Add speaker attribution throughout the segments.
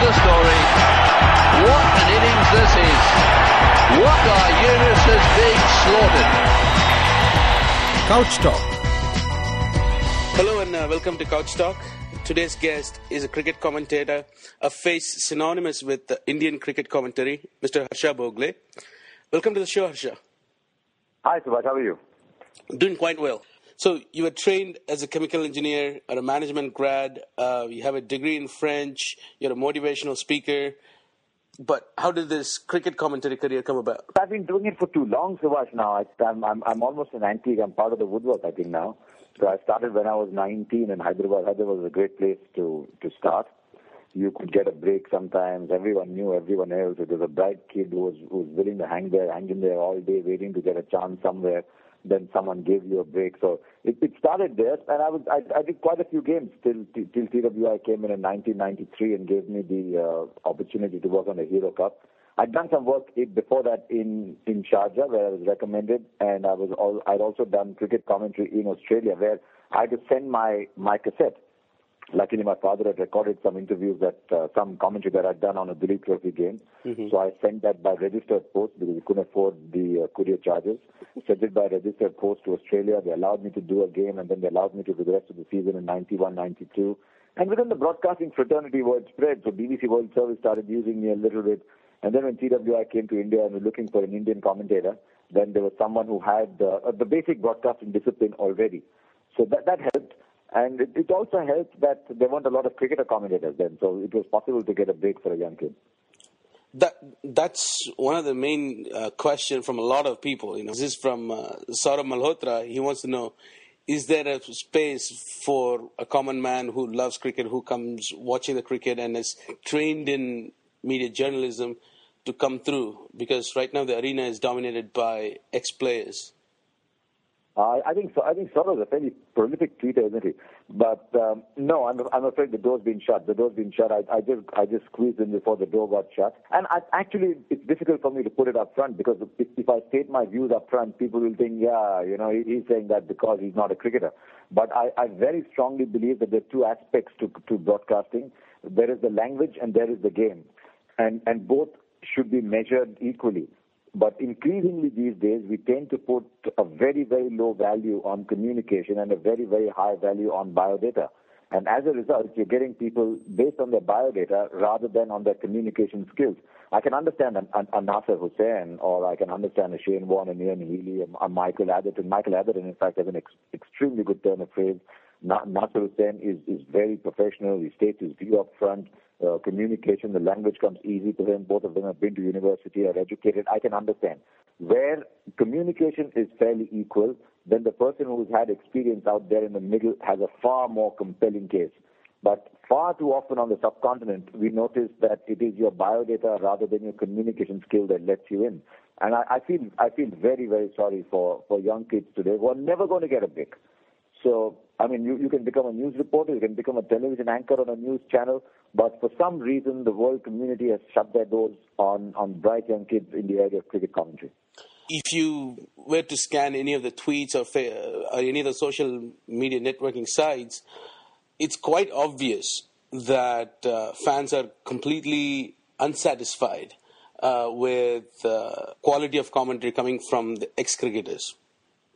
Speaker 1: the story. What an innings this is. What are Eunice's being slaughtered? Couch Talk.
Speaker 2: Hello and uh, welcome to Couch Talk. Today's guest is a cricket commentator, a face synonymous with Indian cricket commentary, Mr. Harsha Bhogle. Welcome to the show, Harsha.
Speaker 3: Hi, Subhash. How are you?
Speaker 2: Doing quite well. So you were trained as a chemical engineer or a management grad. Uh, you have a degree in French. You're a motivational speaker. But how did this cricket commentary career come about?
Speaker 3: I've been doing it for too long, Subhash. Now I, I'm, I'm I'm almost an antique. I'm part of the woodwork, I think now. So I started when I was 19 in Hyderabad. Hyderabad was a great place to to start. You could get a break sometimes. Everyone knew everyone else. It was a bright kid who was who was willing to hang there, hang in there all day, waiting to get a chance somewhere then someone gave you a break. So it, it started there, and I was I, I did quite a few games till till TWI came in in 1993 and gave me the uh, opportunity to work on the Hero Cup. I'd done some work before that in in Sharjah where I was recommended, and I was all, I'd also done cricket commentary in Australia where I had to send my my cassette luckily my father had recorded some interviews that uh, some commentary that I'd done on a Duleep Trophy game. Mm-hmm. So I sent that by registered post because we couldn't afford the uh, courier charges. Sent it by registered post to Australia. They allowed me to do a game and then they allowed me to do the rest of the season in 91, 92. And within the broadcasting fraternity word spread, so BBC World Service started using me a little bit. And then when TWI came to India and were looking for an Indian commentator, then there was someone who had uh, the basic broadcasting discipline already. So that, that helped. And it, also helped that there weren't a lot of cricket commentators then, so it was possible to get a break for a young kid.
Speaker 2: That that's one of the main uh, questions from a lot of people. You know, this is from uh, Saurabh Malhotra. He wants to know: Is there a space for a common man who loves cricket, who comes watching the cricket and is trained in media journalism, to come through? Because right now the arena is dominated by ex-players.
Speaker 3: Uh, I think so. I think Soros is a fairly prolific tweeter, isn't he? But um, no, I'm I'm afraid the door's been shut. The door's been shut. I, I just I just squeezed in before the door got shut. And I, actually, it's difficult for me to put it up front because if, if I state my views up front, people will think, yeah, you know, he, he's saying that because he's not a cricketer. But I, I very strongly believe that there are two aspects to to broadcasting. There is the language and there is the game, and and both should be measured equally. But increasingly these days, we tend to put a very, very low value on communication and a very, very high value on biodata. And as a result, you're getting people based on their biodata rather than on their communication skills. I can understand a, a, a Nasser Hussain, or I can understand a Shane Warne, and Ian Healy, a, a Michael Atherton. Michael Atherton, in fact, has an ex- extremely good turn of phrase. Na- Nasser Hussain is, is very professional. He states his view up front uh, communication, the language comes easy to them. Both of them have been to university, are educated. I can understand. Where communication is fairly equal, then the person who's had experience out there in the middle has a far more compelling case. But far too often on the subcontinent, we notice that it is your biodata rather than your communication skill that lets you in. And I, I feel I feel very very sorry for for young kids today who are never going to get a break. So, I mean, you, you can become a news reporter, you can become a television anchor on a news channel, but for some reason, the world community has shut their doors on, on bright young kids in the area of cricket commentary.
Speaker 2: If you were to scan any of the tweets or, or any of the social media networking sites, it's quite obvious that uh, fans are completely unsatisfied uh, with uh, quality of commentary coming from the ex-cricketers,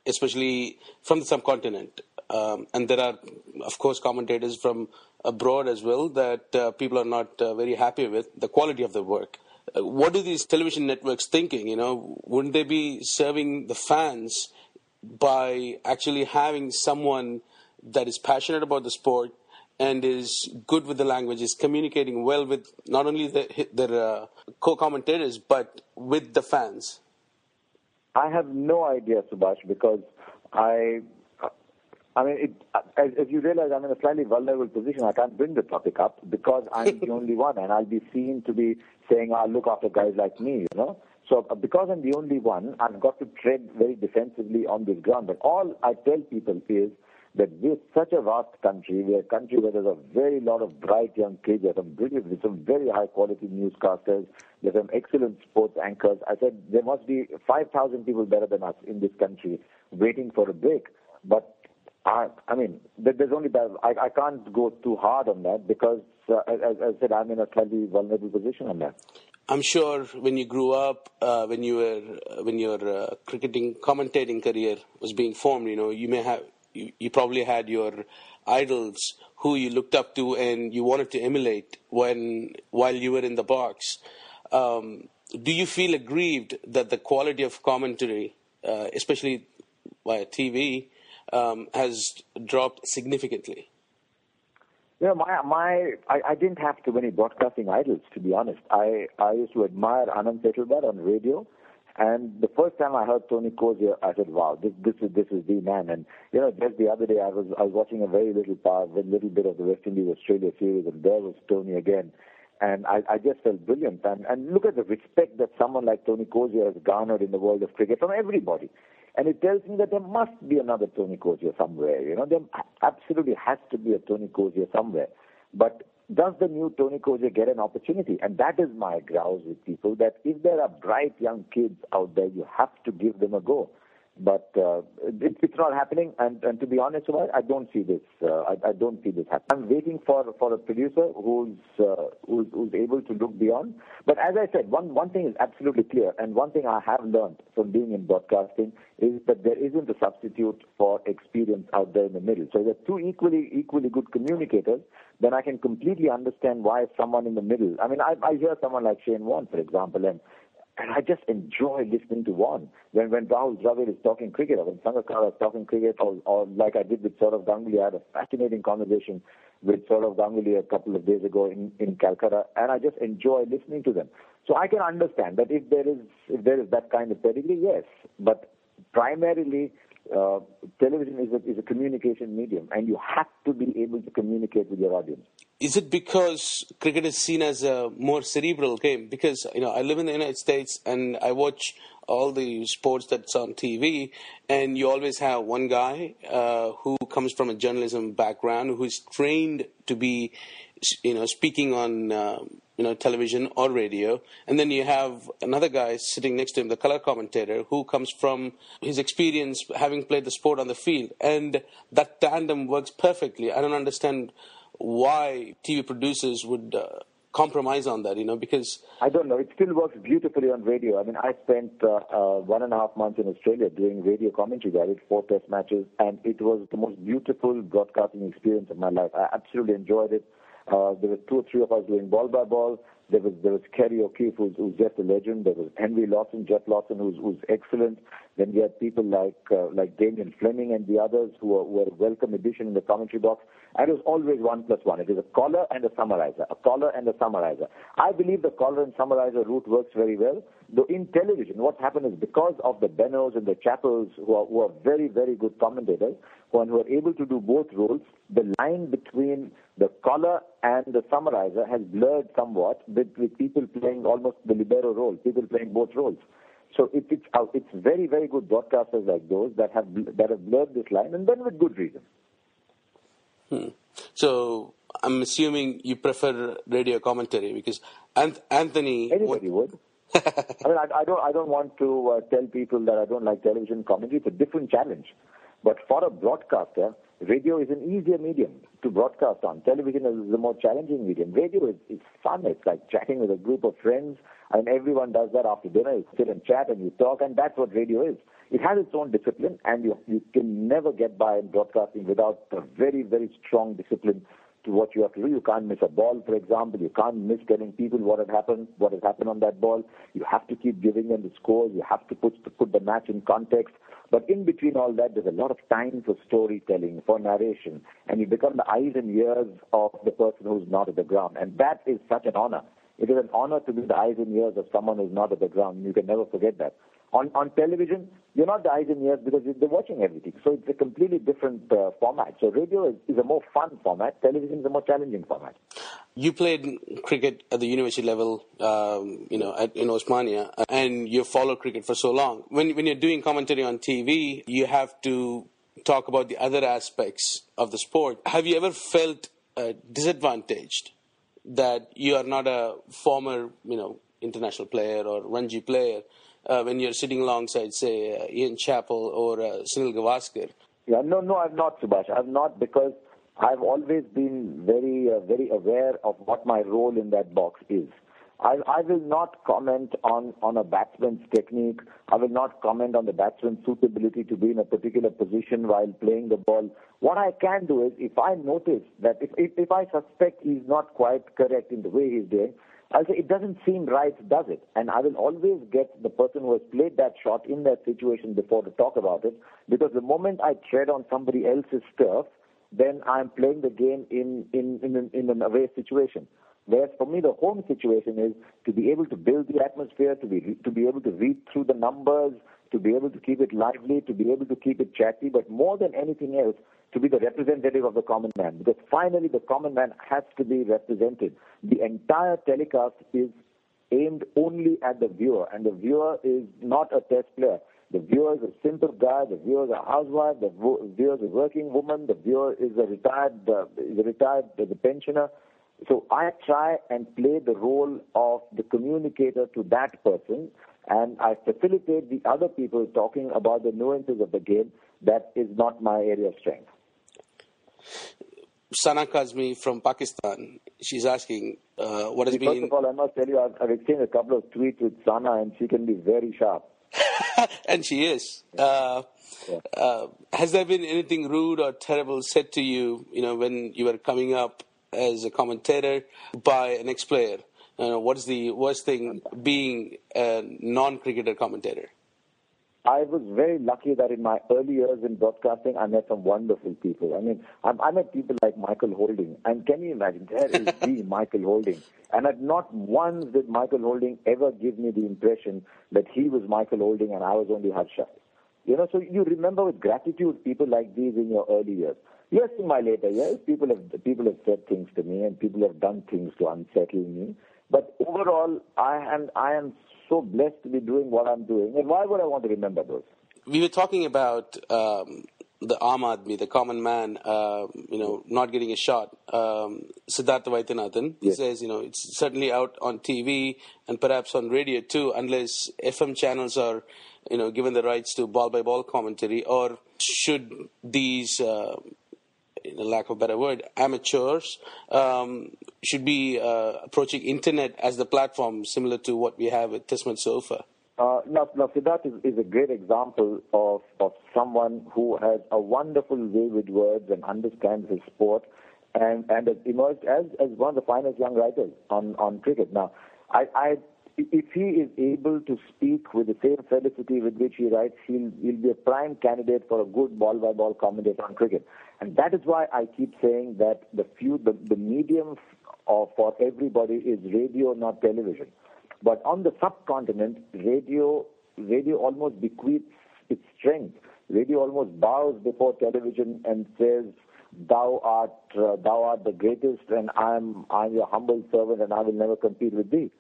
Speaker 2: especially from the subcontinent. Um, and there are, of course, commentators from abroad as well that uh, people are not uh, very happy with the quality of the work. Uh, what are these television networks thinking? You know, wouldn't they be serving the fans by actually having someone that is passionate about the sport and is good with the language, is communicating well with not only the, their uh, co-commentators but with the fans?
Speaker 3: I have no idea, Subhash, because I I mean, it, as, as, you realize, I'm in a slightly vulnerable position. I can't bring the topic up because I'm the only one, and I'll be seen to be saying, "I'll look after guys like me," you know. So uh, because I'm the only one, I've got to tread very defensively on this ground. But all I tell people is that we're such a vast country. We're a country where there's a very lot of bright young kids. There's some brilliant, there's some very high quality newscasters. There's some excellent sports anchors. I said there must be 5,000 people better than us in this country waiting for a break. But I, I mean, there's only. I, I can't go too hard on that because, uh, as, as I said, I'm in a slightly vulnerable position on that.
Speaker 2: I'm sure when you grew up, uh, when you were uh, when your uh, cricketing commentating career was being formed, you know, you may have you, you probably had your idols who you looked up to and you wanted to emulate when while you were in the box. Um, do you feel aggrieved that the quality of commentary, uh, especially via TV, um, has dropped significantly?
Speaker 3: You know, my my I, I didn't have too many broadcasting idols to be honest. I I used to admire Anant Setalvad on radio, and the first time I heard Tony Cozier, I said, "Wow, this this is this is the man." And you know, just the other day, I was I was watching a very little part, a little bit of the West Indies Australia series, and there was Tony again, and I, I just felt brilliant. And and look at the respect that someone like Tony Cozier has garnered in the world of cricket from everybody. And it tells me that there must be another Tony Cozier somewhere. You know, there absolutely has to be a Tony Cozier somewhere. But does the new Tony Cozier get an opportunity? And that is my grouse with people that if there are bright young kids out there, you have to give them a go but uh, it, it's not happening. And, and to be honest, I, I don't see this. Uh, I, I don't see this happening. I'm waiting for for a producer who's, uh, who's who's able to look beyond. But as I said, one one thing is absolutely clear, and one thing I have learned from being in broadcasting is that there isn't a substitute for experience out there in the middle. So if there are two equally equally good communicators. Then I can completely understand why someone in the middle. I mean, I, I hear someone like Shane Warne, for example, and and I just enjoy listening to one. When when Rahul Dravid is talking cricket, or when Sangakkara is talking cricket, or, or like I did with Sourav Ganguly, I had a fascinating conversation with Sourav Ganguly a couple of days ago in, in Calcutta, and I just enjoy listening to them. So I can understand that if there is if there is that kind of pedigree, yes, but primarily uh, television is a, is a communication medium, and you have to be able to communicate with your audience.
Speaker 2: Is it because cricket is seen as a more cerebral game? Because you know, I live in the United States and I watch all the sports that's on TV, and you always have one guy uh, who comes from a journalism background who is trained to be, you know, speaking on. Uh, you know, television or radio, and then you have another guy sitting next to him, the color commentator, who comes from his experience having played the sport on the field, and that tandem works perfectly. I don't understand why TV producers would uh, compromise on that, you know, because
Speaker 3: I don't know. It still works beautifully on radio. I mean, I spent uh, uh, one and a half months in Australia doing radio commentary. I did four Test matches, and it was the most beautiful broadcasting experience of my life. I absolutely enjoyed it. Uh, there were two or three of us doing ball by ball. There was there was Kerry O'Keefe, who's, who's just a legend. There was Henry Lawson, Geoff Lawson, who's who's excellent. Then we had people like uh, like Damien Fleming and the others who were, were a welcome addition in the commentary box. And it was always one plus one. It is a caller and a summarizer, a caller and a summarizer. I believe the caller and summarizer route works very well. Though in television, what's happened is because of the Benauds and the Chappells, who are, who are very, very good commentators, who are, who are able to do both roles, the line between the caller and the summarizer has blurred somewhat with, with people playing almost the libero role, people playing both roles. So it, it's uh, it's very very good broadcasters like those that have that have blurred this line, and then with good reason.
Speaker 2: Hmm. So I'm assuming you prefer radio commentary because Anthony.
Speaker 3: Anybody would. I mean, I, I, don't I don't want to uh, tell people that I don't like television commentary. It's a different challenge. But for a broadcaster, radio is an easier medium to broadcast on. Television is a more challenging medium. Radio is, fun. It's like chatting with a group of friends, and everyone does that after dinner. You sit and chat and you talk, and that's what radio is. It has its own discipline, and you, you can never get by in broadcasting without a very, very strong discipline to what you have to do. You can't miss a ball, for example. You can't miss telling people what had happened, what has happened on that ball. You have to keep giving them the scores. You have to put to put the match in context. But in between all that, there's a lot of time for storytelling, for narration, and you become the eyes and ears of the person who's not at the ground. And that is such an honor. It is an honor to be the eyes and ears of someone who's not at the ground. You can never forget that. On, on television, you're not the eyes and ears because they're watching everything. So it's a completely different uh, format. So radio is, is a more fun format. Television is a more challenging format.
Speaker 2: You played cricket at the university level, um, you know, at, in Osmania, and you followed cricket for so long. When, when you're doing commentary on TV, you have to talk about the other aspects of the sport. Have you ever felt uh, disadvantaged that you are not a former, you know, international player or Ranji player? Uh, when you're sitting alongside, say, uh, Ian Chappell or uh, Sunil Gavaskar?
Speaker 3: Yeah, no, no, I've not, Subhash. I've not because I've always been very, uh, very aware of what my role in that box is. I, I will not comment on, on a batsman's technique. I will not comment on the batsman's suitability to be in a particular position while playing the ball. What I can do is, if I notice that if, if, if I suspect he's not quite correct in the way he's doing, I'll say it doesn't seem right, does it? And I will always get the person who has played that shot in that situation before to talk about it, because the moment I tread on somebody else's turf, then I'm playing the game in in in, in an away situation. Whereas for me, the home situation is to be able to build the atmosphere, to be to be able to read through the numbers, to be able to keep it lively, to be able to keep it chatty, but more than anything else, to be the representative of the common man. Because finally, the common man has to be represented. The entire telecast is aimed only at the viewer, and the viewer is not a test player. The viewer is a simple guy. The viewer is a housewife. The viewer is a working woman. The viewer is a retired, uh, is a retired, uh, the pensioner. So I try and play the role of the communicator to that person, and I facilitate the other people talking about the nuances of the game. That is not my area of strength.
Speaker 2: Sana Kazmi from Pakistan, she's asking, uh, what has
Speaker 3: First
Speaker 2: been...
Speaker 3: of all, I must tell you, I've, I've exchanged a couple of tweets with Sana, and she can be very sharp.
Speaker 2: and she is. Uh, yeah. uh, has there been anything rude or terrible said to you, you know, when you were coming up as a commentator by an ex-player? Uh, what is the worst thing being a non-cricketer commentator?
Speaker 3: I was very lucky that in my early years in broadcasting, I met some wonderful people. I mean, I, I met people like Michael Holding. And can you imagine? There is the Michael Holding. And at not once did Michael Holding ever give me the impression that he was Michael Holding and I was only Harsha. You know, so you remember with gratitude people like these in your early years. Yes, in my later years, people have people have said things to me and people have done things to unsettle me. But overall, I am I am so blessed to be doing what I'm doing. And why would I want to remember those?
Speaker 2: We were talking about um, the Aam Aadmi, the common man, uh, you know, not getting a shot. Um, Siddhartha Vaidyanathan, he yes. says, you know, it's certainly out on TV and perhaps on radio too, unless FM channels are, you know, given the rights to ball by ball commentary, or should these uh, in a lack of a better word, amateurs um, should be uh, approaching internet as the platform, similar to what we have with Test Match Sofa.
Speaker 3: Uh, now, now Siddharth is, is, a great example of, of someone who has a wonderful way with words and understands his sport and, and has emerged as, as one of the finest young writers on, on cricket. Now, I, I if he is able to speak with the same felicity with which he writes, he'll, he'll be a prime candidate for a good ball by ball commentator on cricket. And that is why I keep saying that the few, the, the medium of, for everybody is radio, not television. But on the subcontinent, radio, radio almost bequeaths its strength. Radio almost bows before television and says, "Thou art, uh, thou art the greatest, and I am, I am your humble servant, and I will never compete with thee."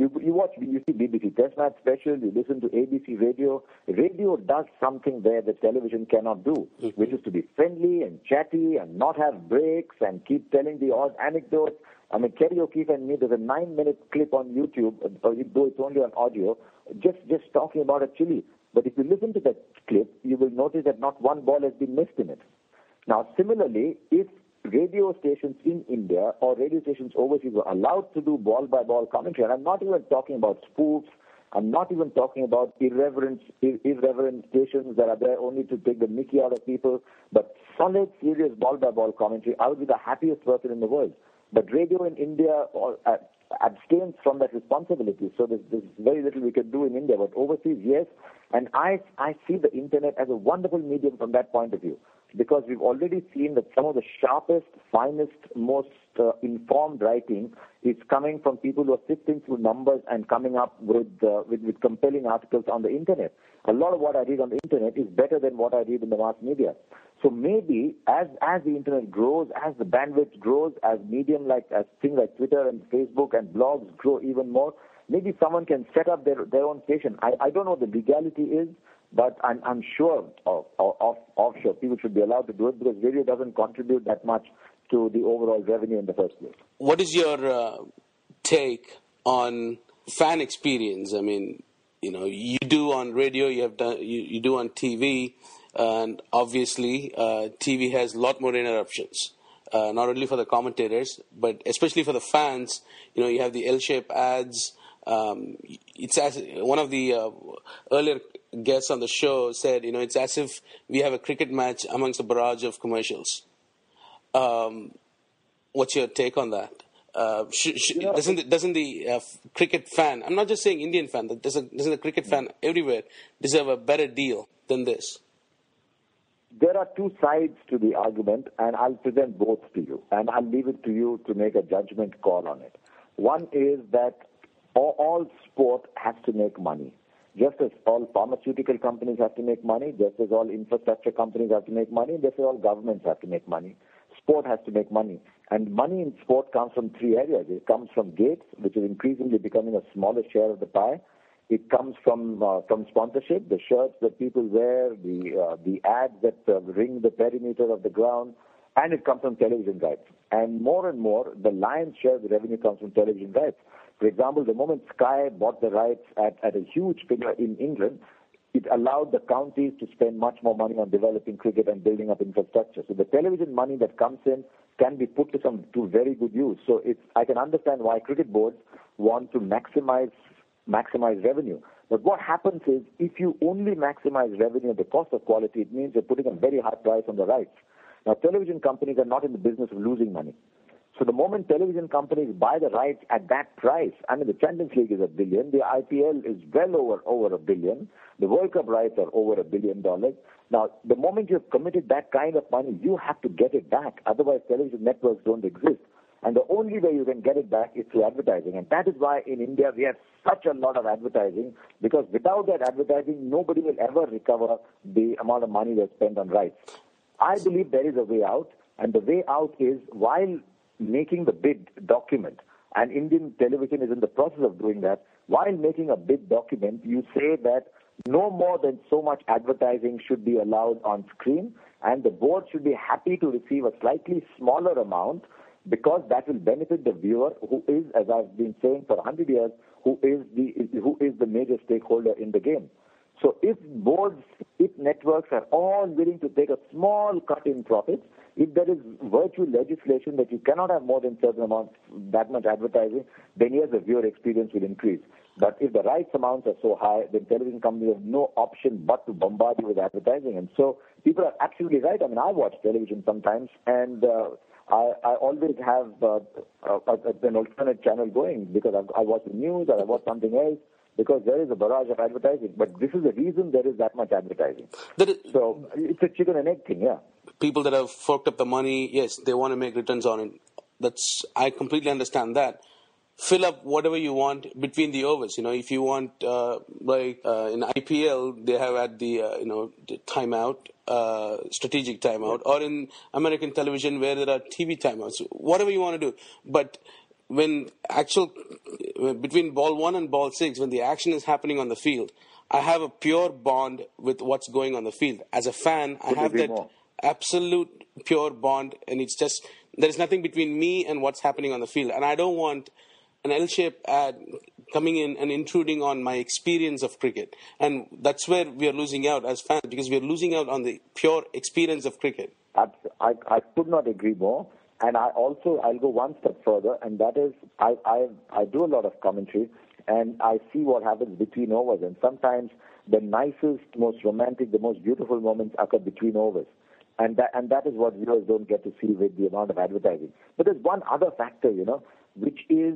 Speaker 3: You, you watch, you see BBC Test Match Special, you listen to ABC Radio. Radio does something there that television cannot do, mm-hmm. which is to be friendly and chatty and not have breaks and keep telling the odd anecdote. I mean, Kerry O'Keefe and me, there's a nine-minute clip on YouTube, though it's only on audio, just, just talking about a chili. But if you listen to that clip, you will notice that not one ball has been missed in it. Now, similarly, if radio stations in India or radio stations overseas were allowed to do ball by ball commentary. And I'm not even talking about spoofs. I'm not even talking about irreverent, irreverent stations that are there only to take the mickey out of people, but solid, serious ball by ball commentary. I would be the happiest person in the world. But radio in India uh, abstains from that responsibility. So there's, there's, very little we can do in India. But overseas, yes. And I, I see the internet as a wonderful medium from that point of view because we've already seen that some of the sharpest, finest, most uh, informed writing is coming from people who are sifting through numbers and coming up with, uh, with, with compelling articles on the internet. A lot of what I read on the internet is better than what I read in the mass media. So maybe as as the internet grows, as the bandwidth grows, as medium like as things like Twitter and Facebook and blogs grow even more, maybe someone can set up their their own station. I, I don't know what the legality is. But I'm, I'm sure of, of, offshore people should be allowed to do it because radio doesn't contribute that much to the overall revenue in the first place.
Speaker 2: What is your uh, take on fan experience? I mean, you know, you do on radio, you have done, you, you do on TV, and obviously, uh, TV has a lot more interruptions. uh, not only for the commentators, but especially for the fans. You know, you have the L-shaped ads. Um, it's as one of the uh, earlier guests on the show said, you know, it's as if we have a cricket match amongst a barrage of commercials. Um, what's your take on that? Uh, sh- sh- doesn't the, doesn't the uh, cricket fan? I'm not just saying Indian fan. Doesn't doesn't the cricket fan everywhere deserve a better deal than this?
Speaker 3: There are two sides to the argument, and I'll present both to you, and I'll leave it to you to make a judgment call on it. One is that all sport has to make money. Just as all pharmaceutical companies have to make money, just as all infrastructure companies have to make money, just as all governments have to make money sport has to make money. And money in sport comes from three areas. It comes from gates, which is increasingly becoming a smaller share of the pie. It comes from uh, from sponsorship, the shirts that people wear, the uh, the ads that uh, ring the perimeter of the ground, and it comes from television rights. And more and more, the lion's share of the revenue comes from television rights. For example, the moment Sky bought the rights at, at a huge figure in England, it allowed the counties to spend much more money on developing cricket and building up infrastructure. So the television money that comes in can be put to some to very good use. So it's I can understand why cricket boards want to maximize maximize revenue. But what happens is if you only maximize revenue at the cost of quality, it means you're putting a very high price on the rights. Now television companies are not in the business of losing money. So the moment television companies buy the rights at that price, I mean the Champions League is a billion, the IPL is well over over a billion, the World Cup rights are over a billion dollars. Now the moment you've committed that kind of money, you have to get it back. Otherwise, television networks don't exist. And the only way you can get it back is through advertising. And that is why in India we have such a lot of advertising because without that advertising, nobody will ever recover the amount of money they spent on rights. I believe there is a way out. And the way out is while making the bid document, and Indian television is in the process of doing that, while making a bid document, you say that no more than so much advertising should be allowed on screen, and the board should be happy to receive a slightly smaller amount because that will benefit the viewer who is, as I've been saying for 100 years, who is the, who is the major stakeholder in the game. So if boards, if networks are all willing to take a small cut in profits, if there is virtual legislation that you cannot have more than certain amount, that much advertising, then yes, the viewer experience will increase. But if the rights amounts are so high, then television companies have no option but to bombard you with advertising. And so people are absolutely right. I mean, I watch television sometimes, and uh, I, I always have uh, a, a, an alternate channel going because I've, I watch the news or I watch something else because there is a barrage of advertising. But this is the reason there is that much advertising. so it's a chicken and egg thing, yeah.
Speaker 2: People that have forked up the money, yes, they want to make returns on it. That's I completely understand that. Fill up whatever you want between the overs. You know, if you want, uh, like uh, in IPL, they have had the uh, you know the timeout, uh, strategic timeout, or in American television where there are TV timeouts. Whatever you want to do, but when actual between ball one and ball six, when the action is happening on the field, I have a pure bond with what's going on the field. As a fan, I have that more. Absolute pure bond, and it's just there is nothing between me and what's happening on the field, and I don't want an L-shaped ad coming in and intruding on my experience of cricket, and that's where we are losing out as fans because we are losing out on the pure experience of cricket.
Speaker 3: I, I could not agree more. And I also I'll go one step further, and that is I I I do a lot of commentary, and I see what happens between overs, and sometimes the nicest, most romantic, the most beautiful moments occur between overs. And that, and that is what viewers don't get to see with the amount of advertising. But there's one other factor, you know, which is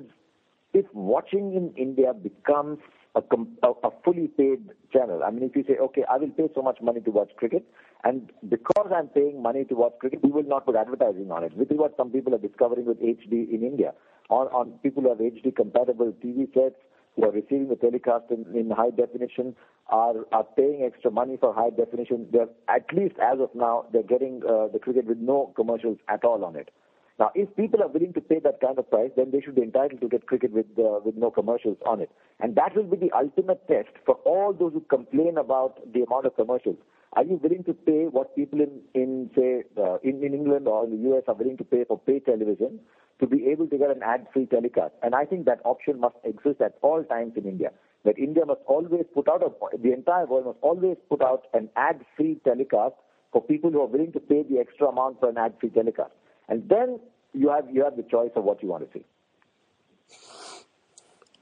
Speaker 3: if watching in India becomes a, a, fully paid channel. I mean, if you say, okay, I will pay so much money to watch cricket, and because I'm paying money to watch cricket, we will not put advertising on it, which is what some people are discovering with HD in India. On, on people who have HD compatible TV sets, who are receiving the telecast in, in high definition, are, are paying extra money for high definition. They're, at least as of now, they're getting uh, the cricket with no commercials at all on it. Now, if people are willing to pay that kind of price, then they should be entitled to get cricket with uh, with no commercials on it, and that will be the ultimate test for all those who complain about the amount of commercials. Are you willing to pay what people in in say uh, in in England or in the US are willing to pay for pay television to be able to get an ad-free telecast? And I think that option must exist at all times in India. That India must always put out a, the entire world must always put out an ad-free telecast for people who are willing to pay the extra amount for an ad-free telecast. And then you have you have the choice of what you want to see.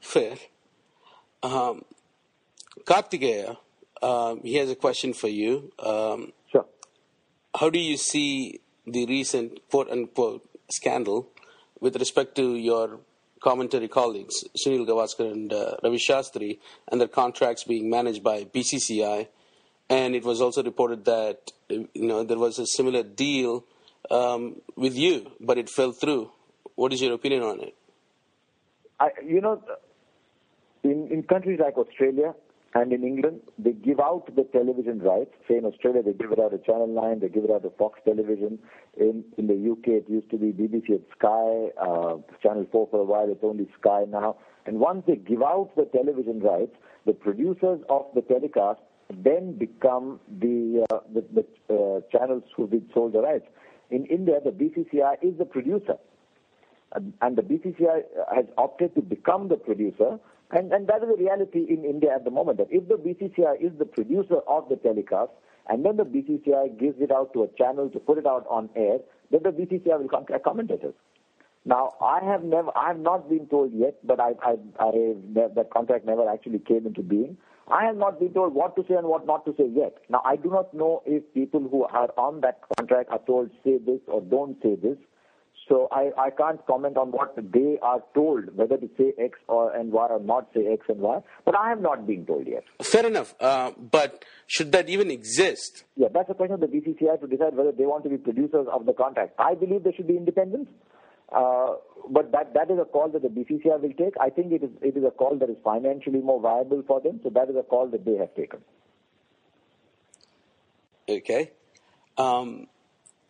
Speaker 2: Fair. Um, Kartikeya, um, he has a question for you. Um,
Speaker 3: Sure.
Speaker 2: how do you see the recent quote unquote scandal with respect to your commentary colleagues, Sunil Gavaskar and uh, Ravi Shastri, and their contracts being managed by BCCI? And it was also reported that you know there was a similar deal um, with you, but it fell through. What is your opinion on it?
Speaker 3: I, you know, in, in countries like Australia and in England, they give out the television rights. Say in Australia, they give it out to Channel 9, they give it out to Fox Television. In, in the UK, it used to be BBC and Sky, uh, Channel 4 for a while, it's only Sky now. And once they give out the television rights, the producers of the telecast then become the, uh, the, the uh, channels who've been sold the rights. In India, the BCCI is the producer and the BCCI has opted to become the producer, and, and that is the reality in India at the moment. That if the BCCI is the producer of the telecast, and then the BCCI gives it out to a channel to put it out on air, then the BCCI will contract uh, commentators. Now, I have never, I have not been told yet, but I, I, I that contract never actually came into being. I have not been told what to say and what not to say yet. Now, I do not know if people who are on that contract are told say this or don't say this. So I, I can't comment on what they are told, whether to say X or and Y or not say X and Y. But I have not been told yet.
Speaker 2: Fair enough, uh, but should that even exist?
Speaker 3: Yeah, that's a question of the BCCI to decide whether they want to be producers of the contract. I believe they should be independent. Uh, but that, that is a call that the BCCI will take. I think it is, it is a call that is financially more viable for them. So that is a call that they have taken.
Speaker 2: Okay. Um,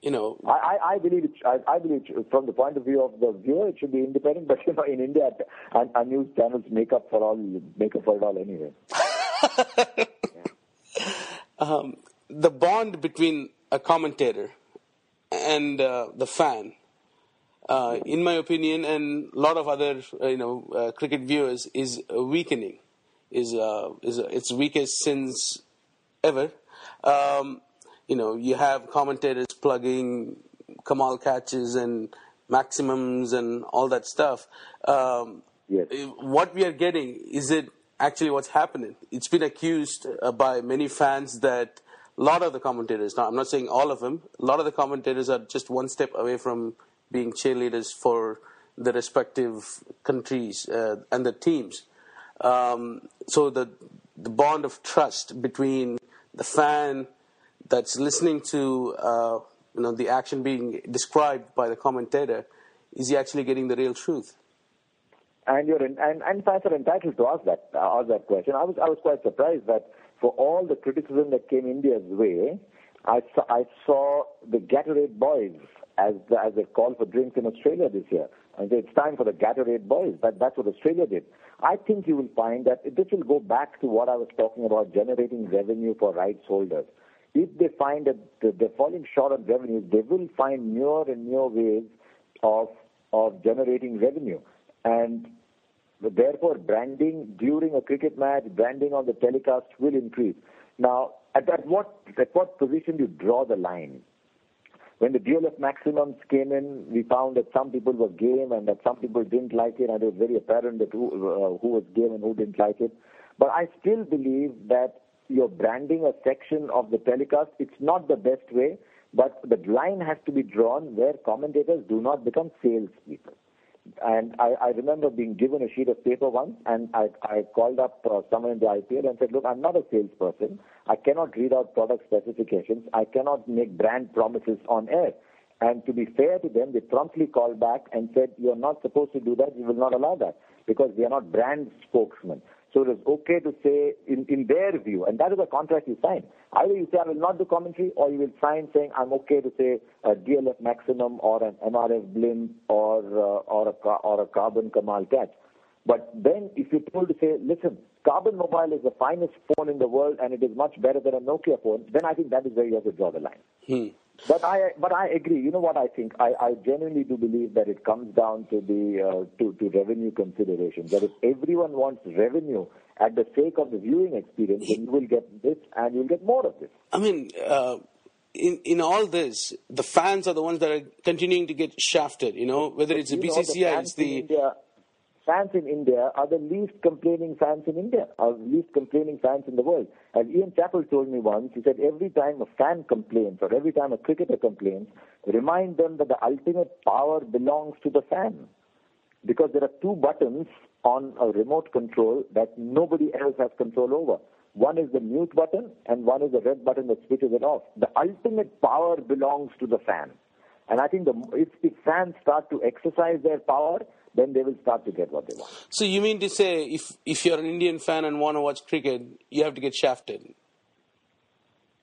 Speaker 2: you know,
Speaker 3: I, I, believe it, I, I believe it, from the point of view of the viewer, it should be independent. But you know, in India, our, our news channels make up for all make up for it all anyway.
Speaker 2: um, the bond between a commentator and uh, the fan, uh, in my opinion, and a lot of other uh, you know uh, cricket viewers, is weakening. Is uh, is its weakest since ever. Um, you know, you have commentators plugging Kamaal catches and maximums and all that stuff. Um,
Speaker 3: Yes.
Speaker 2: What we are getting is it actually what's happening? It's been accused uh, by many fans that a lot of the commentators, now I'm not saying all of them, a lot of the commentators are just one step away from being cheerleaders for the respective countries uh, and the teams. Um, so the the bond of trust between the fan that's listening to uh, you know the action being described by the commentator is he actually getting the real truth?
Speaker 3: And you're in, and, and fans are entitled to ask that uh, ask that question. I was I was quite surprised that for all the criticism that came India's way, I saw, I saw the Gatorade boys as the, as they call for drinks in Australia this year. And it's time for the Gatorade boys. That that's what Australia did. I think you will find that this will go back to what I was talking about, generating revenue for rights holders. If they find that they're falling short on revenues, they will find newer and newer ways of of generating revenue. And therefore, branding during a cricket match, branding on the telecast will increase. Now, at, at what at what position do you draw the line? When the deal of maximums came in, we found that some people were game and that some people didn't like it, and it was very apparent that who, uh, who was game and who didn't like it. But I still believe that you're branding a section of the telecast. It's not the best way, but the line has to be drawn where commentators do not become salespeople. And I, I remember being given a sheet of paper once, and I, I called up uh, someone in the IPL and said, "Look, I'm not a salesperson. I cannot read out product specifications. I cannot make brand promises on air." And to be fair to them, they promptly called back and said, "You're not supposed to do that. We will not allow that because we are not brand spokesmen." So it is okay to say, in, in their view, and that is a contract you sign. Either you say, I will not do commentary, or you will sign saying, I'm okay to say a DLF maximum or an MRF blimp or, uh, or, a, or a Karbonn Kamaal catch. But then if you're told to say, listen, Karbonn Mobile is the finest phone in the world and it is much better than a Nokia phone, then I think that is where you have to draw the line.
Speaker 2: Hmm.
Speaker 3: But I, but I agree. You know what I think? I, I genuinely do believe that it comes down to the uh, to, to revenue considerations. That if everyone wants revenue at the sake of the viewing experience, then you will get this and you'll get more of this.
Speaker 2: I mean, uh, in in all this, the fans are the ones that are continuing to get shafted. You know, whether it's the BCCI, it's the
Speaker 3: in India, fans in India are the least complaining fans in India, are the least complaining fans in the world. As Ian Chappell told me once, he said every time a fan complains or every time a cricketer complains, remind them that the ultimate power belongs to the fan. Because there are two buttons on a remote control that nobody else has control over. One is the mute button and one is the red button that switches it off. The ultimate power belongs to the fan. And I think the, if, if fans start to exercise their power, then they will start to get what they want.
Speaker 2: So you mean to say if if you're an Indian fan and want to watch cricket, you have to get shafted?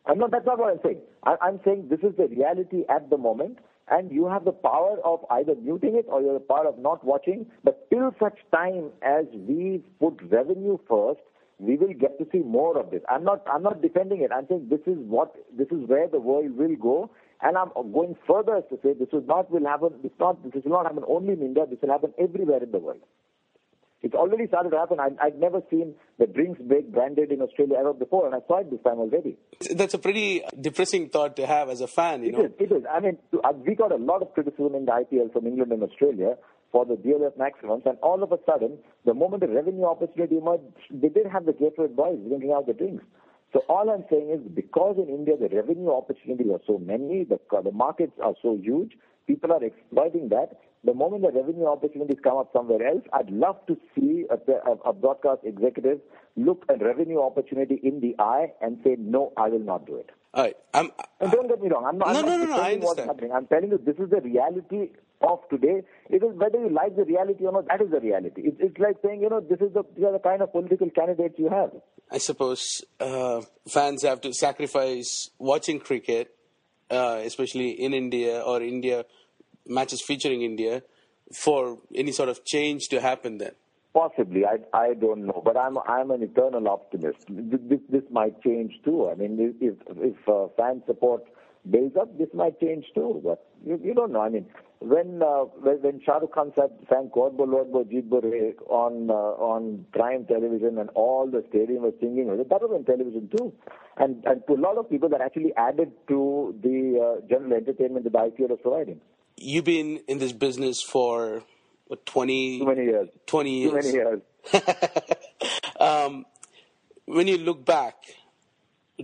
Speaker 3: I'm not, that's not what I'm saying. I, I'm saying this is the reality at the moment, and you have the power of either muting it or you have the power of not watching. But till such time as we put revenue first, we will get to see more of this. I'm not, I'm not defending it. I'm saying this is what, this is where the world will go. And I'm going further as to say this will not will happen. This not, this will not happen only in India. This will happen everywhere in the world. It's already started to happen. I, I've never seen the drinks break branded in Australia ever before, and I saw it this time already.
Speaker 2: That's a pretty depressing thought to have as a fan. You
Speaker 3: It
Speaker 2: know,
Speaker 3: is. It is. I mean, uh, we got a lot of criticism in the IPL from England and Australia for the DLF maximums, and all of a sudden, the moment the revenue opportunity emerged, they did have the Gatorade boys drinking out the drinks. So all I'm saying is because in India the revenue opportunities are so many, the, the markets are so huge, people are exploiting that. The moment the revenue opportunities come up somewhere else, I'd love to see a, a, a broadcast executive look a revenue opportunity in the eye and say, no, I will not do it.
Speaker 2: all right. I'm,
Speaker 3: And don't get me wrong. I'm not,
Speaker 2: No,
Speaker 3: I'm
Speaker 2: no,
Speaker 3: not
Speaker 2: no, no, I understand.
Speaker 3: I'm telling you this is the reality of today. It is whether you like the reality or not. That is the reality. It's, it's like saying, you know, this is the these are the kind of political candidates you have.
Speaker 2: I suppose uh, fans have to sacrifice watching cricket, uh, especially in India or India matches featuring India, for any sort of change to happen. Then,
Speaker 3: Possibly, I I don't know, but I'm I'm an eternal optimist. This this, might change too. I mean, if if uh, fan support builds up, this might change too. But you, you don't know. I mean, when uh, when, Shah Rukh Khan said "Thank God, Bo Lord Bo Jeet Re" on uh, on prime television and all the stadium was singing that was on television too. And and to a lot of people, that actually added to the uh, general entertainment that the IPL is providing.
Speaker 2: You've been in this business for what, 20,
Speaker 3: Too many years.
Speaker 2: 20 years.
Speaker 3: Too many years.
Speaker 2: um, when you look back,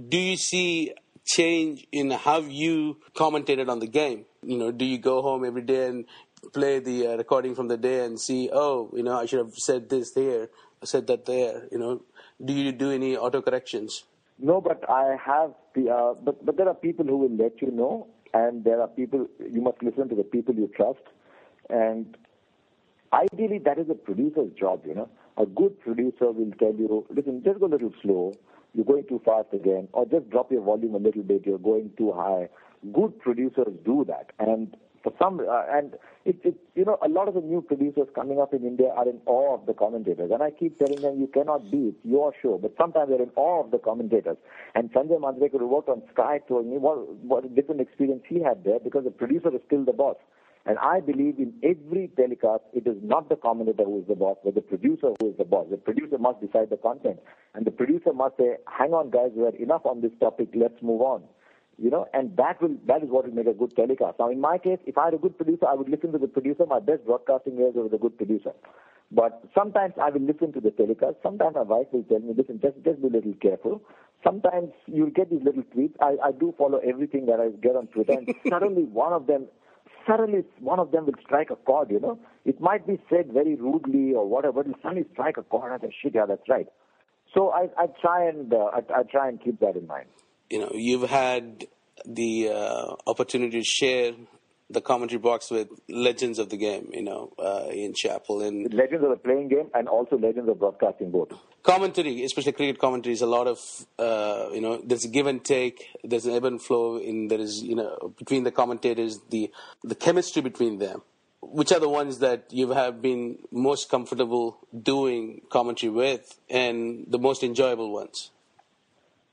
Speaker 2: do you see change in how you commentated on the game? You know, do you go home every day and play the uh, recording from the day and see, oh, you know, I should have said this there, said that there. You know, do you do any auto corrections?
Speaker 3: No, but I have. the, Uh, but but there are people who will let you know, and there are people you must listen to the people you trust, and ideally that is a producer's job. You know, a good producer will tell you, listen, just go a little slow. You're going too fast again, or just drop your volume a little bit. You're going too high. Good producers do that, and for some, uh, and it, it, you know, a lot of the new producers coming up in India are in awe of the commentators, and I keep telling them, you cannot be, it's your show, but sometimes they're in awe of the commentators. And Sanjay Manjrekar, who worked on Sky, told me what, what a different experience he had there because the producer is still the boss. And I believe in every telecast, it is not the commentator who is the boss, but the producer who is the boss. The producer must decide the content. And the producer must say, hang on guys, we had enough on this topic, let's move on. You know, and that will that is what will make a good telecast. Now in my case, if I had a good producer, I would listen to the producer. My best broadcasting years was a good producer. But sometimes I will listen to the telecast. Sometimes my wife will tell me, listen, just just be a little careful. Sometimes you'll get these little tweets. I, I do follow everything that I get on Twitter, and suddenly one of them suddenly one of them will strike a chord, you know. It might be said very rudely or whatever, but it'll suddenly strike a chord I say, shit, yeah, that's right. So I, I try and uh, I, I try and keep that in mind.
Speaker 2: You know, you've had the uh, opportunity to share the commentary box with legends of the game. You know, uh, Ian Chappell and
Speaker 3: Legends of the playing game and also legends of broadcasting both.
Speaker 2: commentary, especially cricket commentary, is a lot of uh, you know. There's a give and take. There's an ebb and flow. In there is you know between the commentators, the the chemistry between them. Which are the ones that you have been most comfortable doing commentary with, and the most enjoyable ones?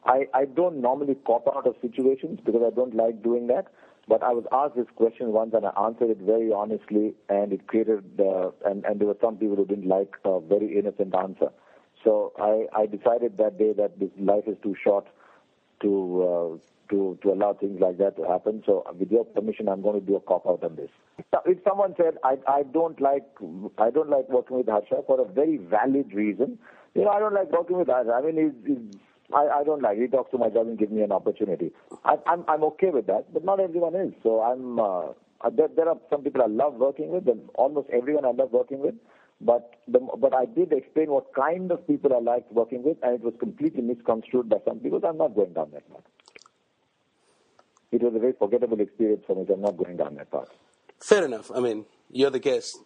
Speaker 3: I, I don't normally cop out of situations because I don't like doing that. But I was asked this question once and I answered it very honestly, and it created, uh, and, and there were some people who didn't like a very innocent answer. So I, I decided that day that this life is too short to uh, to to allow things like that to happen. So, with your permission, I'm going to do a cop out on this. If someone said I I don't like I don't like working with Harsha for a very valid reason, you know I don't like working with Harsha. I mean, he's, he's I, I don't like. He talks too much, doesn't give me an opportunity. I, I'm I'm okay with that, but not everyone is. So I'm. Uh, there, there are some people I love working with, and almost everyone I love working with. But the, but I did explain what kind of people I liked working with, and it was completely misconstrued by some people. I'm not going down that path. It was a very forgettable experience for me. So I'm not going down that path.
Speaker 2: Fair enough. I mean, you're the guest.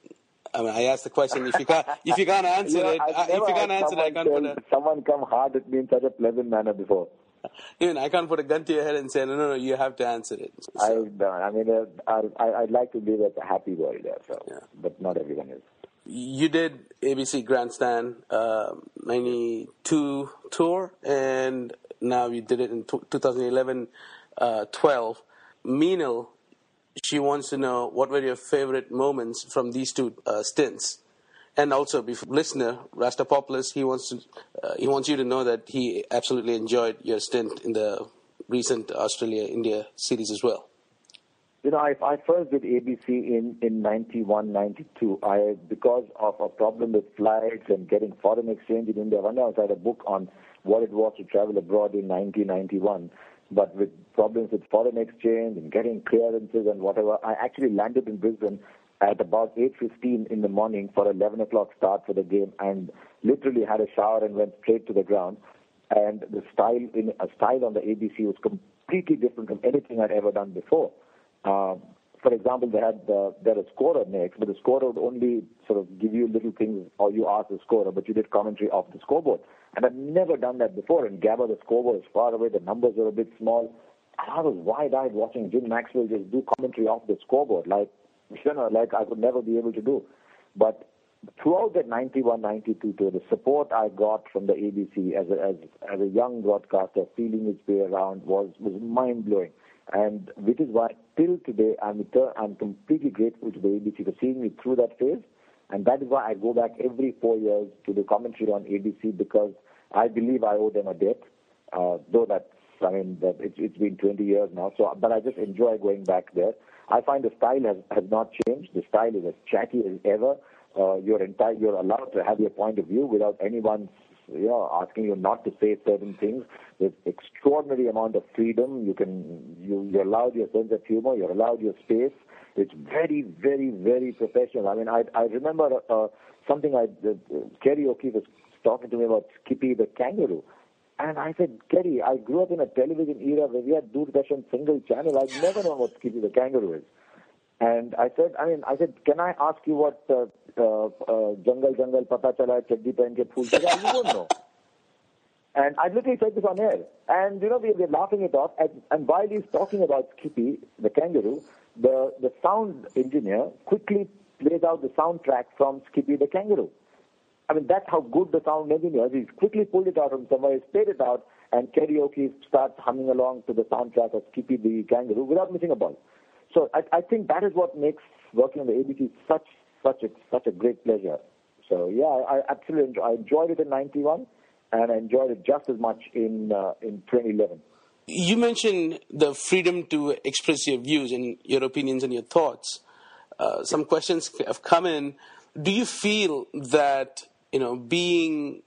Speaker 2: I mean, I asked the question. If you can't, if you can't answer
Speaker 3: know,
Speaker 2: it, I, if you can't answer it, I can't put a.
Speaker 3: Someone come hard at me in such a pleasant manner before.
Speaker 2: Even I can't put a gun to your head and say, no, no, no, you have to answer it. So,
Speaker 3: I don't. I mean, uh, I, I'd like to live a happy world there, so,
Speaker 2: Yeah.
Speaker 3: but not everyone is.
Speaker 2: you did ABC Grandstand uh, 92 tour, and now you did it in t- 2011 uh, 12. Meenal, she wants to know what were your favorite moments from these two uh, stints. And also, before listener Rastapopoulos, he wants to uh, he wants you to know that he absolutely enjoyed your stint in the recent Australia India series as well.
Speaker 3: You know, I, I first did ABC in, in 91, 92. I, because of a problem with flights and getting foreign exchange in India, one day I had a book on what it was to travel abroad in 1991. But with problems with foreign exchange and getting clearances and whatever, I actually landed in Brisbane at about 8.15 in the morning for 11 o'clock start for the game and literally had a shower and went straight to the ground. And the style in a style on the ABC was completely different from anything I'd ever done before. Um, for example, they had uh, they had a scorer next, but the scorer would only sort of give you little things, or you ask the scorer, but you did commentary off the scoreboard. And I've never done that before. And Gabba, the scoreboard was far away, the numbers were a bit small. And I was wide-eyed watching Jim Maxwell just do commentary off the scoreboard, like you know, like I would never be able to do. But throughout that 91, 92 tour, the support I got from the ABC as a, as, as a young broadcaster, feeling its way around was was mind blowing, and which is why till today I'm I'm completely grateful to the ABC for seeing me through that phase, and that is why I go back every four years to the commentary on ABC because I believe I owe them a debt, uh, though that's I mean that it's, it's been 20 years now. So, but I just enjoy going back there. I find the style has, has not changed. The style is as chatty as ever. Uh, you're entire, you're allowed to have your point of view without anyone, you know, asking you not to say certain things. There's extraordinary amount of freedom. You can, you, you're allowed your sense of humor. You're allowed your space. It's very, very, very professional. I mean, I, I remember uh, something I, uh, O'Keefe was talking to me about Skippy the kangaroo. And I said, Kerry, I grew up in a television era where we had Doordarshan single channel. I'd never known what Skippy the kangaroo is. And I said, I mean, I said, can I ask you what uh, uh, uh, Jungle Jungle Pata Chala Chaddi Pen Ke Phool Chila? You don't know. And I literally said this on air. And, you know, we were laughing it off. And, and while he's talking about Skippy, the kangaroo, the, the sound engineer quickly plays out the soundtrack from Skippy the kangaroo. I mean, that's how good the sound engineer is. He's quickly pulled it out from somewhere, he's played it out, and karaoke starts humming along to the soundtrack of Skippy the Kangaroo without missing a ball. So I, I think that is what makes working on the ABC such such a such a great pleasure. So yeah, I, I absolutely enjoy, I enjoyed it in '91, and I enjoyed it just as much in uh, in 2011.
Speaker 2: You mentioned the freedom to express your views and your opinions and your thoughts. Uh, some questions have come in. Do you feel that you know being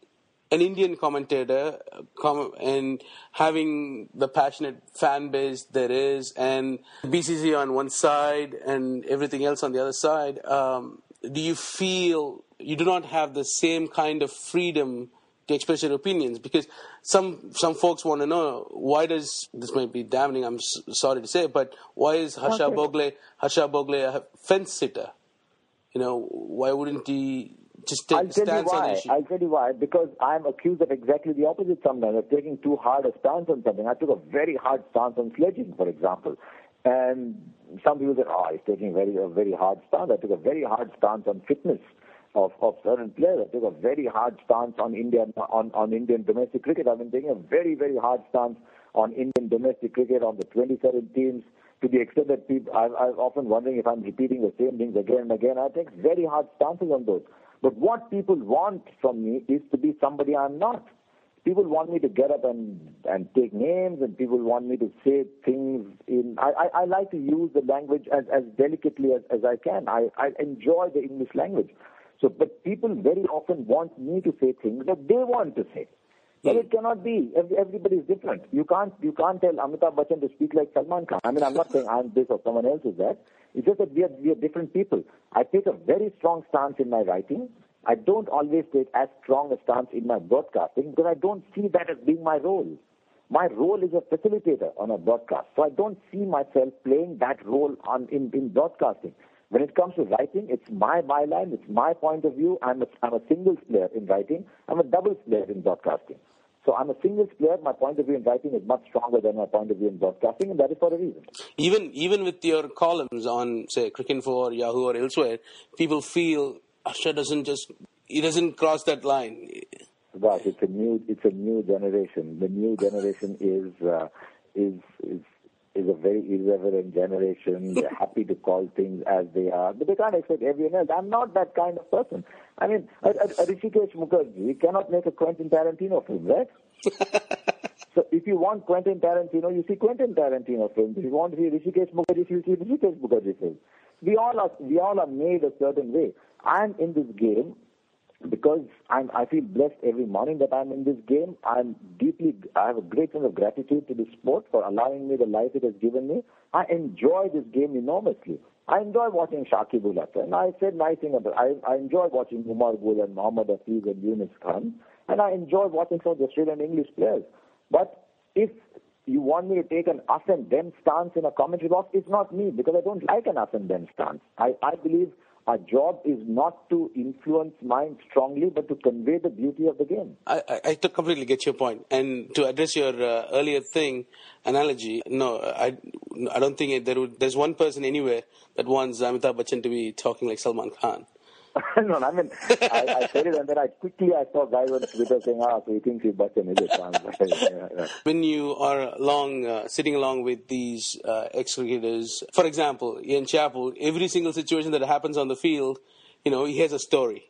Speaker 2: an Indian commentator com- and having the passionate fan base there is, and BCC on one side and everything else on the other side, um, do you feel you do not have the same kind of freedom to express your opinions? Because some some folks want to know why does this might be damning. I'm s- sorry to say, but why is Harsha
Speaker 3: Okay.
Speaker 2: Bhogle Harsha Bhogle a fence sitter? You know, why wouldn't he just
Speaker 3: I'll tell you why. I'll tell you why. Because I'm accused of exactly the opposite sometimes, of taking too hard a stance on something. I took a very hard stance on sledging, for example. And some people said, oh, he's taking very, a very hard stance. I took a very hard stance on fitness of, of certain players. I took a very hard stance on Indian, on, on Indian domestic cricket. I've been taking a very, very hard stance on Indian domestic cricket, on the 27 teams, to the extent that people, I, I'm often wondering if I'm repeating the same things again and again. I take very hard stances on those. But what people want from me is to be somebody I'm not. people want me to get up and and take names, and people want me to say things in. I I, I like to use the language as as delicately as as I can. I I enjoy the English language. So, but people very often want me to say things that they want to say. But it cannot be. Everybody is different. You can't you can't tell Amitabh Bachchan to speak like Salman Khan. I mean, I'm not saying I'm this or someone else is that. It's just that we are we are different people. I take a very strong stance in my writing. I don't always take as strong a stance in my broadcasting because I don't see that as being my role. My role is a facilitator on a broadcast, so I don't see myself playing that role on in, in broadcasting. When it comes to writing, it's my byline, it's my point of view. I'm a, I'm a singles player in writing. I'm a doubles player in broadcasting. So I'm a singles player. My point of view in writing is much stronger than my point of view in broadcasting, and that is for a reason.
Speaker 2: Even even with your columns on, say, Cricinfo or Yahoo or elsewhere, people feel Harsha doesn't just he doesn't cross that line.
Speaker 3: But it's a new it's a new generation. The new generation is uh, is is is a very irreverent generation. They're happy to call things as they are, but they can't expect everyone else. I'm not that kind of person. I mean, a, a, a Hrishikesh Mukherjee cannot make a Quentin Tarantino film, right? so if you want Quentin Tarantino, you see Quentin Tarantino films. If you want to see Hrishikesh Mukherjee, you see Hrishikesh Mukherjee films. We all are we all are made a certain way. I'm in this game because I'm, I feel blessed every morning that I'm in this game. I'm deeply, I have a great sense of gratitude to the sport for allowing me the life it has given me. I enjoy this game enormously. I enjoy watching Shakib Ul and I said nice thing about I, I enjoy watching Umar Gul and Mohammad Hafeez and Yunus Khan, and I enjoy watching some of the Australian English players. But if you want me to take an us and them stance in a commentary box, it's not me because I don't like an us and them stance. I, I believe our job is not to influence minds strongly, but to convey the beauty of the game.
Speaker 2: I, I, I completely get your point. And to address your uh, earlier thing, analogy, no, I, I don't think there would, there's one person anywhere that wants Amitabh Bachchan to be talking like Salman Khan.
Speaker 3: no, I mean, I, I said it and then I quickly I saw guys on Twitter saying, ah, so he thinks he's Bachchan, is it?
Speaker 2: When you are long uh, sitting along with these uh, ex-cricketers, for example, Ian Chappell, every single situation that happens on the field, you know, he has a story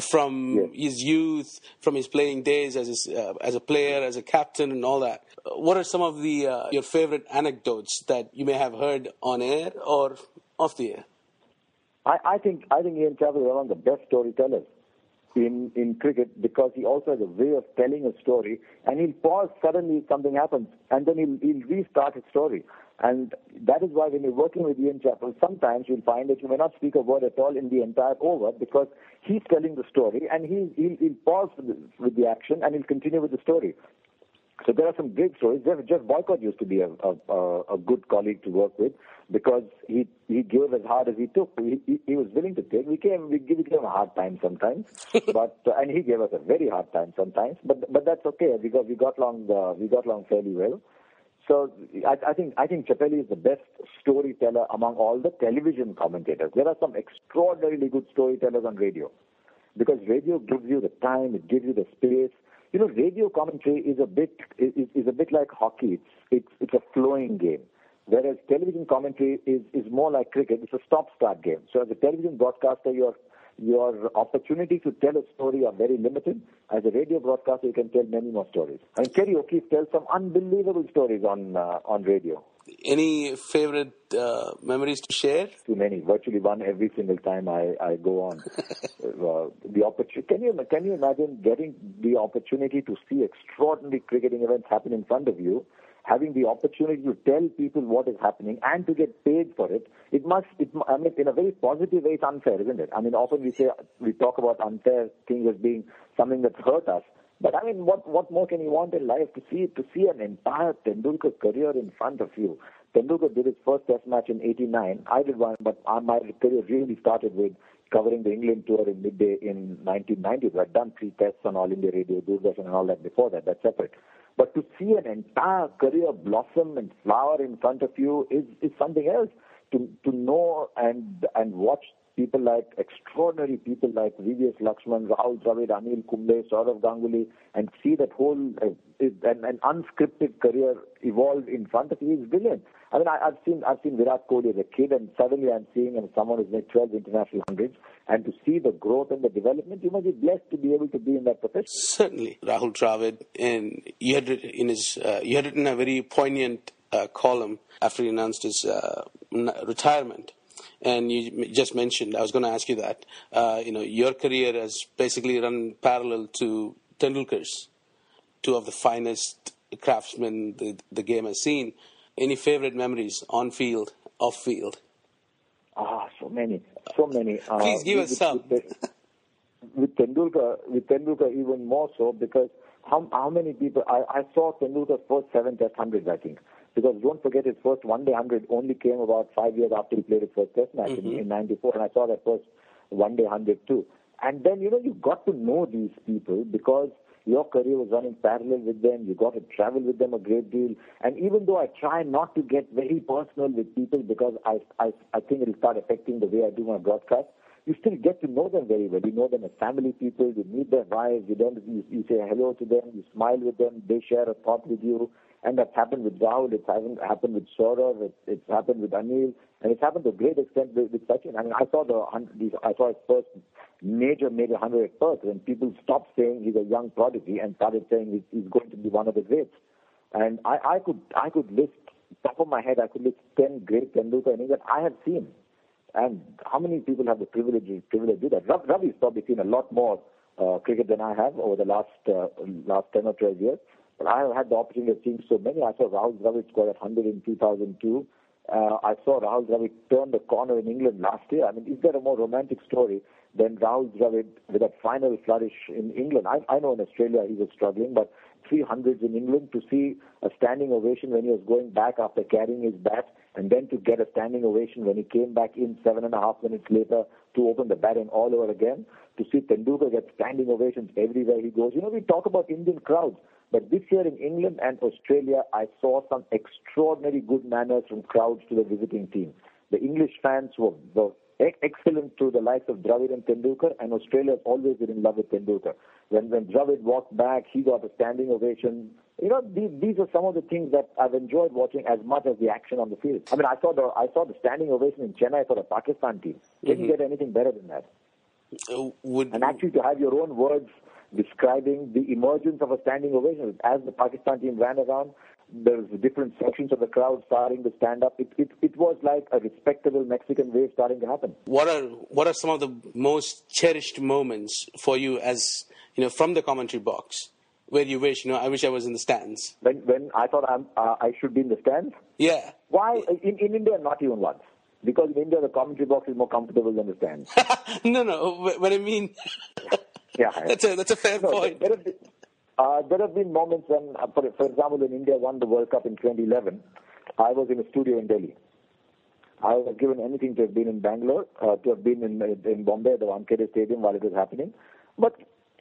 Speaker 2: from yes. his youth, from his playing days as his, uh, as a player, as a captain, and all that. What are some of the uh, your favorite anecdotes that you may have heard on air or off the air?
Speaker 3: I, I think I think Ian Chappell is one of the best storytellers in in cricket because he also has a way of telling a story, and he'll pause suddenly something happens, and then he'll he'll restart his story. And that is why when you're working with Ian Chappell, sometimes you'll find that you may not speak a word at all in the entire over because he's telling the story and he, he'll, he'll pause with the, with the action and he'll continue with the story. So there are some great stories. Geoff, Geoff Boycott used to be a, a, a good colleague to work with because he he gave as hard as he took. He, he, he was willing to take. We came we gave, we gave him a hard time sometimes, but uh, and he gave us a very hard time sometimes. But but that's okay because we got along uh, we got along fairly well. So I, I think I think Chappelli is the best storyteller among all the television commentators. There are some extraordinarily good storytellers on radio because radio gives you the time, it gives you the space you know, radio commentary is a bit is, is a bit like hockey. It's it's it's a flowing hmm. game, whereas television commentary is is more like cricket. It's a stop-start game. So as a television broadcaster, your your opportunities to tell a story are very limited. As a radio broadcaster, you can tell many more stories. And Kerry O'Keefe tells some unbelievable stories on uh, on radio.
Speaker 2: Any favorite uh, memories to share?
Speaker 3: Too many. Virtually one every single time I, I go on. uh, the opportunity. Can you can you imagine getting the opportunity to see extraordinary cricketing events happen in front of you? Having the opportunity to tell people what is happening and to get paid for it, it must, it, I mean, in a very positive way, it's unfair, isn't it? I mean, often we say, we talk about unfair things as being something that's hurt us. But I mean, what what more can you want in life to see to see an entire Tendulkar career in front of you? Tendulkar did his first Test match in '89. I did one, but my career really started with covering the England tour in midday in 1990. I'd done three tests on All India Radio, Doordarshan, and all that before that. That's separate. But to see an entire career blossom and flower in front of you is is something else. To to know and and watch people like extraordinary people like VVS Laxman, Rahul Dravid, Anil Kumble, Sourav Ganguly, and see that whole uh, an, an unscripted career evolve in front of you is brilliant. I mean, I, have seen I've seen Virat Kohli as a kid, and suddenly I'm seeing and someone who's made 12 international hundreds, and to see the growth and the development, you must be blessed to be able to be in that profession.
Speaker 2: Certainly, Rahul Dravid, and you had in his uh, you had written a very poignant uh, column after he announced his uh, retirement and you just mentioned, I was going to ask you that. Uh, you know, your career has basically run parallel to Tendulkar's, two of the finest craftsmen the, the game has seen. Any favorite memories on field, off field?
Speaker 3: Ah, so many, so many.
Speaker 2: Uh, Please give us some.
Speaker 3: With, with Tendulkar, with Tendulkar even more so because how how many people I, I saw Tendulkar's first seven Test hundreds, I think. Because don't forget his first one day 100 only came about five years after he played his first test match mm-hmm. in, in 94. And I saw that first one day 100 too. And then, you know, you got to know these people because your career was running parallel with them. You got to travel with them a great deal. And even though I try not to get very personal with people because I, I, I think it'll start affecting the way I do my broadcast, you still get to know them very well. You know them as family people. You meet their wives. You don't. You, you say hello to them. You smile with them. They share a thought with you. And that's happened with Rahul, it's happened with Sourav, it's, it's happened with Anil, and it's happened to a great extent with, with Sachin. I mean, I saw the I saw his first major, major hundred at Perth when people stopped saying he's a young prodigy and started saying he's, he's going to be one of the greats. And I, I could I could list top of my head I could list ten great Tendulkar innings that I have seen. And how many people have the privilege privilege to do that? Ravi's probably seen a lot more uh, cricket than I have over the last uh, last ten or twelve years. But I have had the opportunity of seeing so many. I saw Rahul Dravid score at 100 in 2002. Uh, I saw Rahul Dravid turn the corner in England last year. I mean, is there a more romantic story than Rahul Dravid with that final flourish in England? I, I know in Australia he was struggling, but 300s in England to see a standing ovation when he was going back after carrying his bat, and then to get a standing ovation when he came back in seven and a half minutes later to open the batting all over again. To see Tendulkar get standing ovations everywhere he goes. You know, we talk about Indian crowds. But this year in England and Australia, I saw some extraordinary good manners from crowds to the visiting team. The English fans were, were excellent to the likes of Dravid and Tendulkar, and Australia has always been in love with Tendulkar. When when Dravid walked back, he got a standing ovation. You know, these, these are some of the things that I've enjoyed watching as much as the action on the field. I mean, I saw the I saw the standing ovation in Chennai for the Pakistan team. Can mm-hmm. you get anything better than that? Uh, would, and actually, to have your own words describing the emergence of a standing ovation. As the Pakistan team ran around, there was different sections of the crowd starting to stand up. It, it, it was like a respectable Mexican wave starting to happen.
Speaker 2: What are what are some of the most cherished moments for you as you know from the commentary box? Where you wish, you know, I wish I was in the stands.
Speaker 3: When when I thought I'm, uh, I should be in the stands.
Speaker 2: Yeah.
Speaker 3: Why in in India not even once? Because in India the commentary box is more comfortable than the stands.
Speaker 2: no, no. What I mean.
Speaker 3: Yeah,
Speaker 2: that's a that's a fair no, point.
Speaker 3: There uh, there have been moments when, uh, for, for example, when India won the World Cup in 2011, I was in a studio in Delhi. I was given anything to have been in Bangalore, uh, to have been in in Bombay, at the Wankhede Stadium while it was happening, but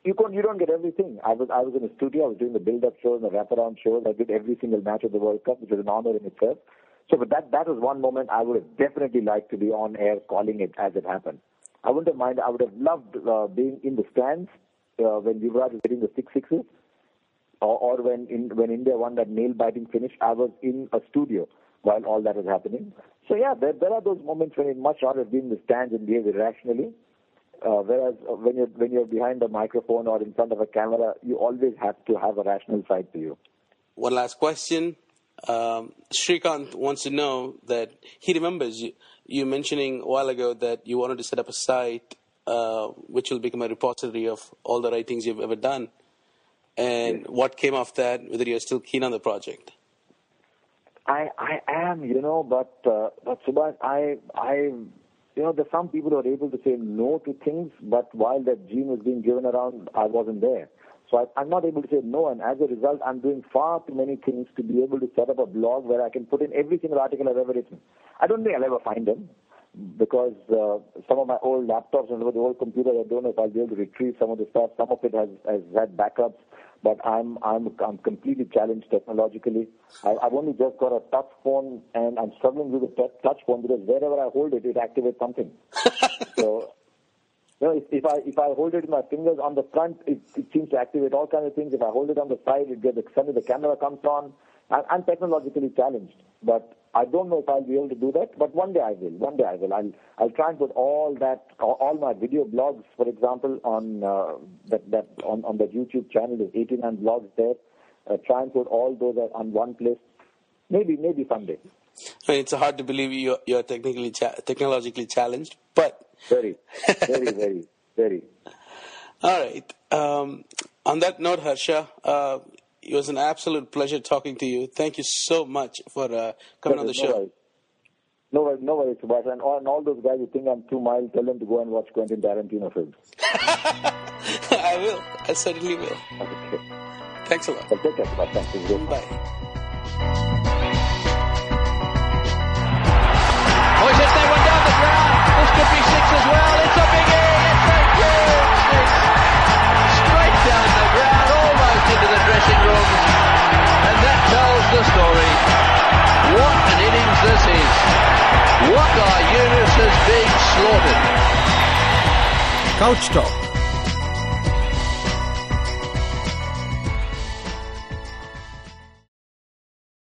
Speaker 3: you don't you don't get everything. I was I was in a studio. I was doing the build-up shows, the wraparound shows. I did every single match of the World Cup, which was an honor in itself. So, but that that was one moment I would have definitely liked to be on air calling it as it happened. I wouldn't have minded. I would have loved uh, being in the stands uh, when Yuvraj was hitting the six sixes, or, or when in, when India won that nail-biting finish. I was in a studio while all that was happening. So yeah, there, there are those moments when it's much rather be in the stands and behave irrationally. Uh, whereas uh, when you're when you're behind a microphone or in front of a camera, you always have to have a rational side to you.
Speaker 2: One last question. Um, wants to know that he remembers you, you mentioning a while ago that you wanted to set up a site uh, which will become a repository of all the writings you've ever done. And yes. what came of that? Whether you're still keen on the project?
Speaker 3: I I am, you know, but uh, but Subhash, I I you know, there's some people who are able to say no to things, but while that gene was being given around, I wasn't there. So I, am not able to say no, and as a result, I'm doing far too many things to be able to set up a blog where I can put in every single article I've ever written. I don't think I'll ever find them, because uh, some of my old laptops and the old computers, I don't know if I'll be able to retrieve some of the stuff. Some of it has, has had backups, but I'm I'm I'm completely challenged technologically. I, I've only just got a touch phone, and I'm struggling with the touch phone because wherever I hold it, it activates something. so. You know, if, if I if I hold it in my fingers on the front, it, it seems to activate all kinds of things. If I hold it on the side, it gets suddenly the camera comes on. I'm, technologically challenged, but I don't know if I'll be able to do that, but one day I will. One day I will. I'll I'll try and put all that, all my video blogs, for example, on uh, that that on on the YouTube channel. There's 89 blogs there. Uh, try and put all those on one place. Maybe maybe someday.
Speaker 2: I mean, it's hard to believe you're, you're technically cha- technologically challenged, but
Speaker 3: very, very, very, very.
Speaker 2: All right. Um, on that note, Harsha, uh, it was an absolute pleasure talking to you. Thank you so much for uh, coming on the
Speaker 3: no
Speaker 2: show.
Speaker 3: Worries. No worries, no worries, Subhash. And all, and all those guys who think I'm too mild, tell them to go and watch Quentin Tarantino films.
Speaker 2: I will. I certainly will.
Speaker 3: Okay.
Speaker 2: Thanks a lot.
Speaker 3: Well, take care, Subhash. Thanks.
Speaker 2: Bye.
Speaker 1: Oh, he's hit that one down the ground. This could be six as well. The story. What an innings this is. Waqar Younis has been slaughtered.
Speaker 4: Couch Talk